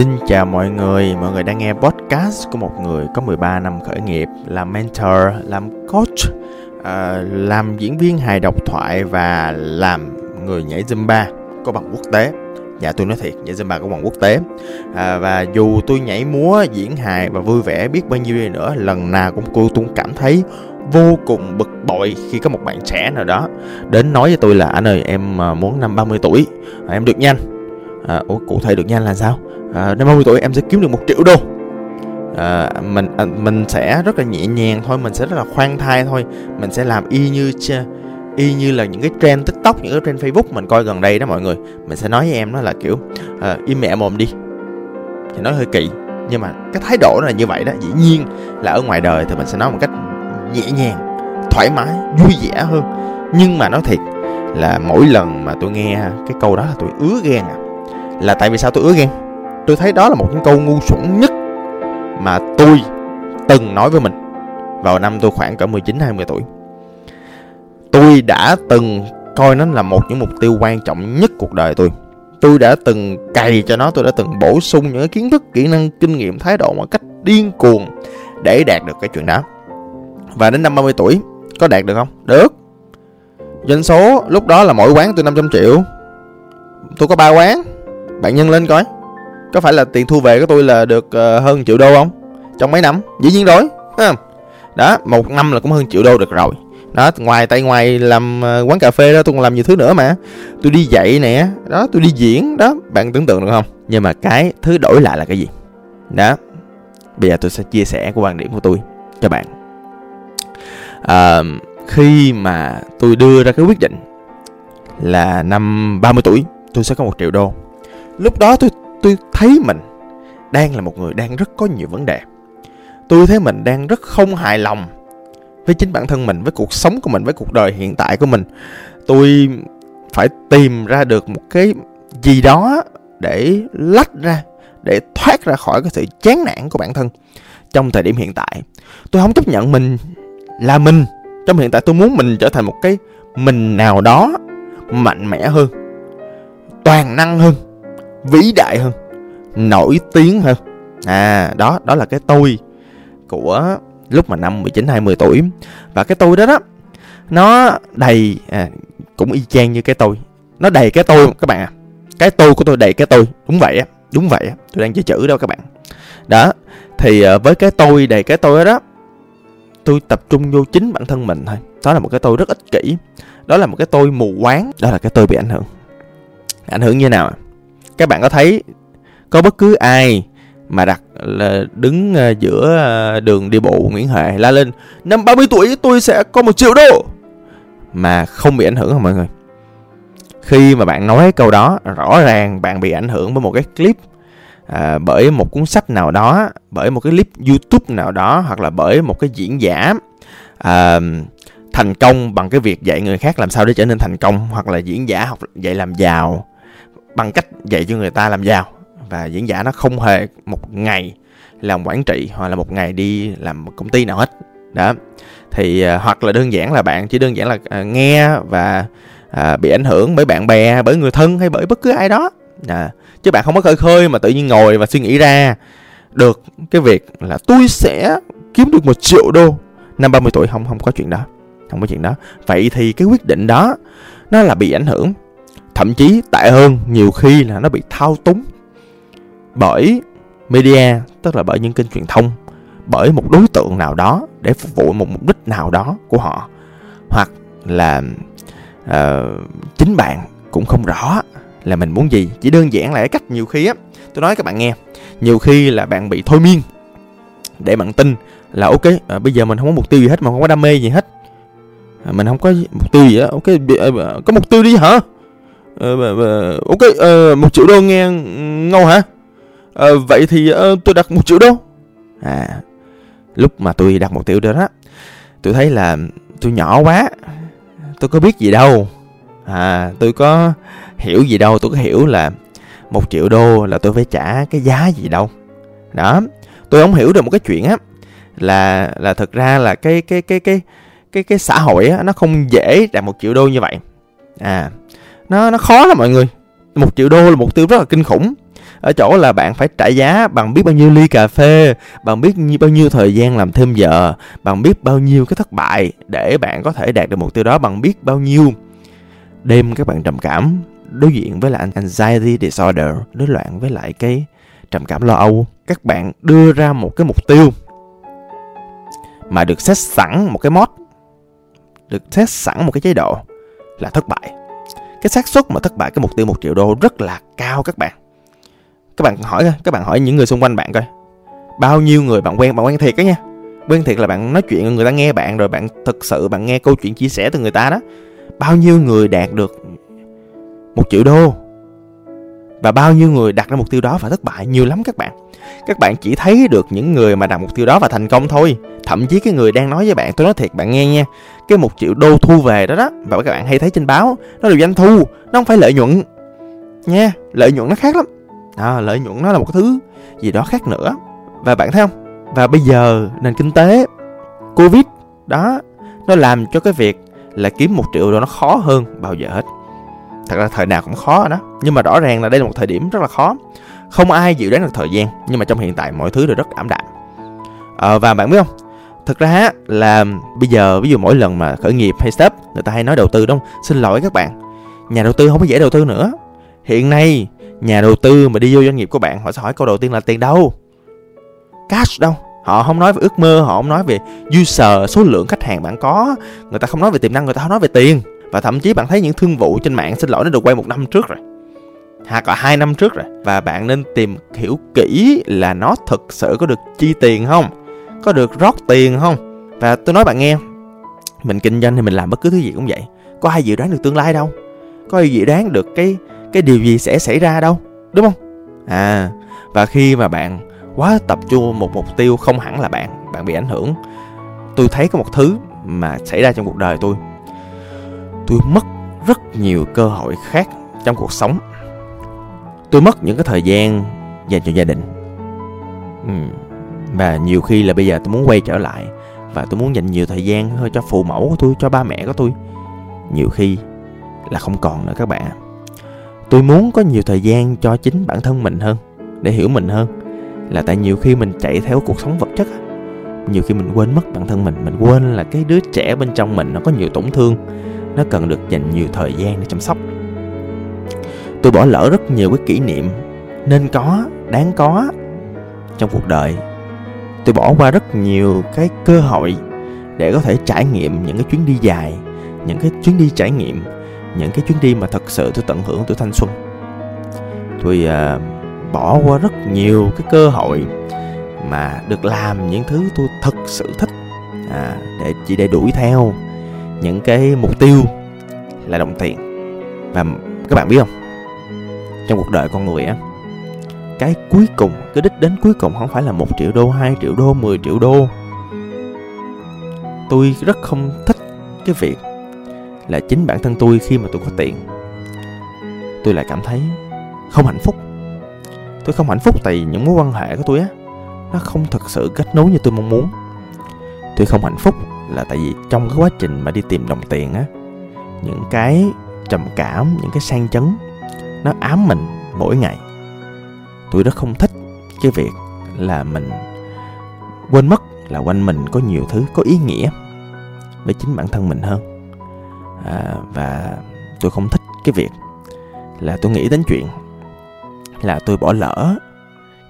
Xin chào mọi người, mọi người đang nghe podcast của một người có 13 năm khởi nghiệp, làm mentor, làm coach, uh, làm diễn viên hài độc thoại và làm người nhảy Zumba có bằng quốc tế. Dạ tôi nói thiệt, nhảy Zumba có bằng quốc tế. À, và dù tôi nhảy múa, diễn hài và vui vẻ biết bao nhiêu đi nữa, lần nào cũng cô cũng cảm thấy vô cùng bực bội khi có một bạn trẻ nào đó đến nói với tôi là anh ơi em à, muốn năm 30 tuổi, à, em được nhanh. À, ủa cụ thể được nha là sao? à, năm 30 tuổi em sẽ kiếm được một triệu đô. À, mình à, mình sẽ rất là nhẹ nhàng thôi mình sẽ rất là khoan thai thôi. Mình sẽ làm y như y như là những cái trend tiktok những cái trend facebook mình coi gần đây đó mọi người. Mình sẽ nói với em nó là kiểu à, im mẹ mồm đi. Thì nói hơi kỳ nhưng mà cái thái độ là như vậy đó. Dĩ nhiên là ở ngoài đời thì mình sẽ nói một cách nhẹ nhàng thoải mái vui vẻ hơn. Nhưng mà nói thiệt là mỗi lần mà tôi nghe cái câu đó là tôi ứa ghen à là tại vì sao tôi ứa ghen tôi thấy đó là một những câu ngu xuẩn nhất mà tôi từng nói với mình vào năm tôi khoảng cỡ 19 20 tuổi. Tôi đã từng coi nó là một những mục tiêu quan trọng nhất cuộc đời tôi. Tôi đã từng cày cho nó, tôi đã từng bổ sung những kiến thức, kỹ năng, kinh nghiệm, thái độ một cách điên cuồng để đạt được cái chuyện đó. Và đến năm 30 tuổi có đạt được không? Được. Doanh số lúc đó là mỗi quán tôi 500 triệu. Tôi có ba quán. Bạn nhân lên coi. Có phải là tiền thu về của tôi là được uh, hơn triệu đô không? Trong mấy năm dĩ nhiên rồi ha đó một năm là cũng hơn triệu đô được rồi. Đó ngoài tay ngoài làm ờ, quán cà phê đó tôi còn làm nhiều thứ nữa mà. Tôi đi dạy nè đó tôi đi diễn đó. Bạn tưởng tượng được không? Nhưng mà cái thứ đổi lại là cái gì? Đó bây giờ tôi sẽ chia sẻ của quan điểm của tôi cho bạn. À, khi mà tôi đưa ra cái quyết định là năm 30 tuổi tôi sẽ có một triệu đô lúc đó tôi tôi thấy mình đang là một người đang rất có nhiều vấn đề. Tôi thấy mình đang rất không hài lòng với chính bản thân mình, với cuộc sống của mình, với cuộc đời hiện tại của mình. Tôi phải tìm ra được một cái gì đó để lách ra, để thoát ra khỏi cái sự chán nản của bản thân trong thời điểm hiện tại. Tôi không chấp nhận mình là mình. Trong hiện tại tôi muốn mình trở thành một cái mình nào đó mạnh mẽ hơn, toàn năng hơn vĩ đại hơn nổi tiếng hơn. À đó đó là cái tôi của lúc mà năm 19 20 tuổi. Và cái tôi đó đó nó đầy à, cũng y chang như cái tôi. Nó đầy cái tôi các bạn à. Cái tôi của tôi đầy cái tôi. Đúng vậy á đúng vậy á. Tôi đang chơi chữ đâu các bạn. Đó thì à, với cái tôi đầy cái tôi đó tôi tập trung vô chính bản thân mình thôi. Đó là một cái tôi rất ích kỷ. Đó là một cái tôi mù quáng. Đó là cái tôi bị ảnh hưởng. Ảnh hưởng như nào các bạn có thấy có bất cứ ai mà đặt là đứng ờ, giữa ờ, đường đi bộ Nguyễn Huệ la lên năm 30 tuổi tôi sẽ có một triệu đô mà không bị ảnh hưởng không mọi người? Khi mà bạn nói câu đó rõ ràng bạn bị ảnh hưởng bởi một cái clip à, bởi một cuốn sách nào đó bởi một cái clip youtube nào đó hoặc là bởi một cái diễn giả à, thành công bằng cái việc dạy người khác làm sao để trở nên thành công hoặc là diễn giả học dạy làm giàu bằng cách dạy cho người ta làm giàu. Và diễn giả nó không hề một ngày làm quản trị hoặc là một ngày đi làm một công ty nào hết. Đó. Thì uh, hoặc là đơn giản là bạn chỉ đơn giản là uh, nghe và uh, bị ảnh hưởng bởi bạn bè bởi người thân hay bởi bất cứ ai đó. À, chứ bạn không có khơi khơi mà tự nhiên ngồi và suy nghĩ ra được cái việc là tôi sẽ kiếm được một triệu đô năm 30 tuổi. Không không có chuyện đó. Không có chuyện đó. Vậy thì cái quyết định đó nó là bị ảnh hưởng thậm chí tệ hơn nhiều khi là nó bị thao túng. Bởi media tức là bởi những kênh truyền thông bởi một đối tượng nào đó để phục vụ một mục đích nào đó của họ hoặc là uh, chính bạn cũng không rõ là mình muốn gì. Chỉ đơn giản là cái cách nhiều khi á tôi nói các bạn nghe nhiều khi là bạn bị thôi miên để bạn tin là ok à, bây giờ mình không có mục tiêu gì hết mà không có đam mê gì hết. À, mình không có mục tiêu gì á ok có mục tiêu đi hả? Uh, ok uh, một triệu đô nghe ngâu hả? Uh, vậy thì uh, tôi đặt một triệu đô. À lúc mà tôi đặt một triệu đô đó tôi thấy là tôi nhỏ quá tôi có biết gì đâu. À tôi có hiểu gì đâu tôi có hiểu là một triệu đô là tôi phải trả cái giá gì đâu. Đó tôi không hiểu được một cái chuyện á là là thực ra là cái cái cái cái cái cái xã hội á nó không dễ đạt một triệu đô như vậy. À nó nó khó lắm mọi người. Một triệu đô là mục tiêu rất là kinh khủng. Ở chỗ là bạn phải trả giá bằng biết bao nhiêu ly cà phê, bằng biết bao nhiêu thời gian làm thêm giờ, bằng biết bao nhiêu cái thất bại để bạn có thể đạt được mục tiêu đó, bằng biết bao nhiêu đêm các bạn trầm cảm. Đối diện với lại anxiety disorder, đối loạn với lại cái trầm cảm lo âu, các bạn đưa ra một cái mục tiêu mà được xét sẵn một cái mod, được xét sẵn một cái chế độ là thất bại cái xác suất mà thất bại cái mục tiêu một triệu đô rất là cao các bạn. Các bạn hỏi coi, các bạn hỏi những người xung quanh bạn coi. Bao nhiêu người bạn quen bạn quen thiệt đó nha. Quen thiệt là bạn nói chuyện, người ta nghe bạn rồi bạn thực sự bạn nghe câu chuyện chia sẻ từ người ta đó. Bao nhiêu người đạt được một triệu đô? Và bao nhiêu người đặt ra mục tiêu đó và thất bại? Nhiều lắm các bạn các bạn chỉ thấy được những người mà đặt mục tiêu đó và thành công thôi. Thậm chí cái người đang nói với bạn tôi nói thiệt bạn nghe nha cái một triệu đô thu về đó đó và các bạn hay thấy trên báo nó là doanh thu nó không phải lợi nhuận. Nha lợi nhuận nó khác lắm. À, lợi nhuận nó là một cái thứ gì đó khác nữa. Và bạn thấy không? Và bây giờ nền kinh tế covid đó nó làm cho cái việc là kiếm một triệu đô nó khó hơn bao giờ hết. Thật ra thời nào cũng khó rồi đó nhưng mà rõ ràng là đây là một thời điểm rất là khó không ai dự đoán được thời gian nhưng mà trong hiện tại mọi thứ đều rất ảm đạm. À, và bạn biết không? Thực ra là bây giờ ví dụ mỗi lần mà khởi nghiệp hay start người ta hay nói đầu tư đúng không? Xin lỗi các bạn nhà đầu tư không có dễ đầu tư nữa. Hiện nay nhà đầu tư mà đi vô doanh nghiệp của bạn họ sẽ hỏi câu đầu tiên là tiền đâu? Cash đâu? Họ không nói về ước mơ họ không nói về user số lượng khách hàng bạn có. Người ta không nói về tiềm năng người ta không nói về tiền. Và thậm chí bạn thấy những thương vụ trên mạng xin lỗi nó được quay một năm trước rồi hoặc là hai năm trước rồi, và bạn nên tìm hiểu kỹ là nó thực sự có được chi tiền không, có được rót tiền không. Và tôi nói bạn nghe, mình kinh doanh thì mình làm bất cứ thứ gì cũng vậy, có ai dự đoán được tương lai đâu, có ai dự đoán được cái cái điều gì sẽ xảy ra đâu, đúng không? À và khi mà bạn quá tập trung một mục tiêu không hẳn là bạn bạn bị ảnh hưởng. Tôi thấy có một thứ mà xảy ra trong cuộc đời tôi. Tôi mất rất nhiều cơ hội khác trong cuộc sống tôi mất những cái thời gian dành cho gia đình. Ừ. và nhiều khi là bây giờ tôi muốn quay trở lại và tôi muốn dành nhiều thời gian hơn cho phụ mẫu của tôi, cho ba mẹ của tôi. Nhiều khi là không còn nữa các bạn. Tôi muốn có nhiều thời gian cho chính bản thân mình hơn, để hiểu mình hơn. Là tại nhiều khi mình chạy theo cuộc sống vật chất nhiều khi mình quên mất bản thân mình mình quên là cái đứa trẻ bên trong mình nó có nhiều tổn thương, nó cần được dành nhiều thời gian để chăm sóc tôi bỏ lỡ rất nhiều cái kỷ niệm. Nên có đáng có. Trong cuộc đời tôi bỏ qua rất nhiều cái cơ hội để có thể trải nghiệm những cái chuyến đi dài những cái chuyến đi trải nghiệm những cái chuyến đi mà thật sự tôi tận hưởng tuổi thanh xuân. Tôi à, bỏ qua rất nhiều cái cơ hội mà được làm những thứ tôi thật sự thích à, để chỉ để đuổi theo những cái mục tiêu là đồng tiền. Và các bạn biết không? Trong cuộc đời con người á. Cái cuối cùng, cái đích đến cuối cùng không phải là một triệu đô 2 triệu đô 10 triệu đô. Tôi rất không thích cái việc là chính bản thân tôi khi mà tôi có tiền. Tôi lại cảm thấy không hạnh phúc. Tôi không hạnh phúc tại vì những mối quan hệ của tôi á, nó không thật sự kết nối như tôi mong muốn. Tôi không hạnh phúc là tại vì trong cái quá trình mà đi tìm đồng tiền á, những cái trầm cảm, những cái sang chấn nó ám mình mỗi ngày. Tôi rất không thích cái việc là mình quên mất là quanh mình có nhiều thứ có ý nghĩa với chính bản thân mình hơn. À, và tôi không thích cái việc là tôi nghĩ đến chuyện là tôi bỏ lỡ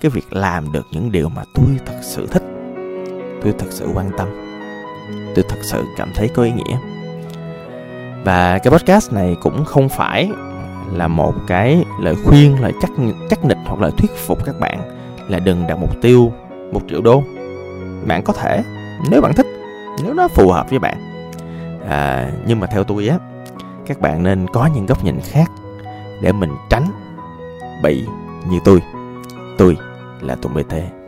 cái việc làm được những điều mà tôi thật sự thích tôi thật sự quan tâm tôi thật sự cảm thấy có ý nghĩa. Và cái podcast này cũng không phải là một cái lời khuyên lời chắc chắc nịch hoặc lời thuyết phục các bạn là đừng đặt mục tiêu một triệu đô. Bạn có thể nếu bạn thích nếu nó phù hợp với bạn. À, nhưng mà theo tôi á các bạn nên có những góc nhìn khác để mình tránh bị như tôi. Tôi là tụi bt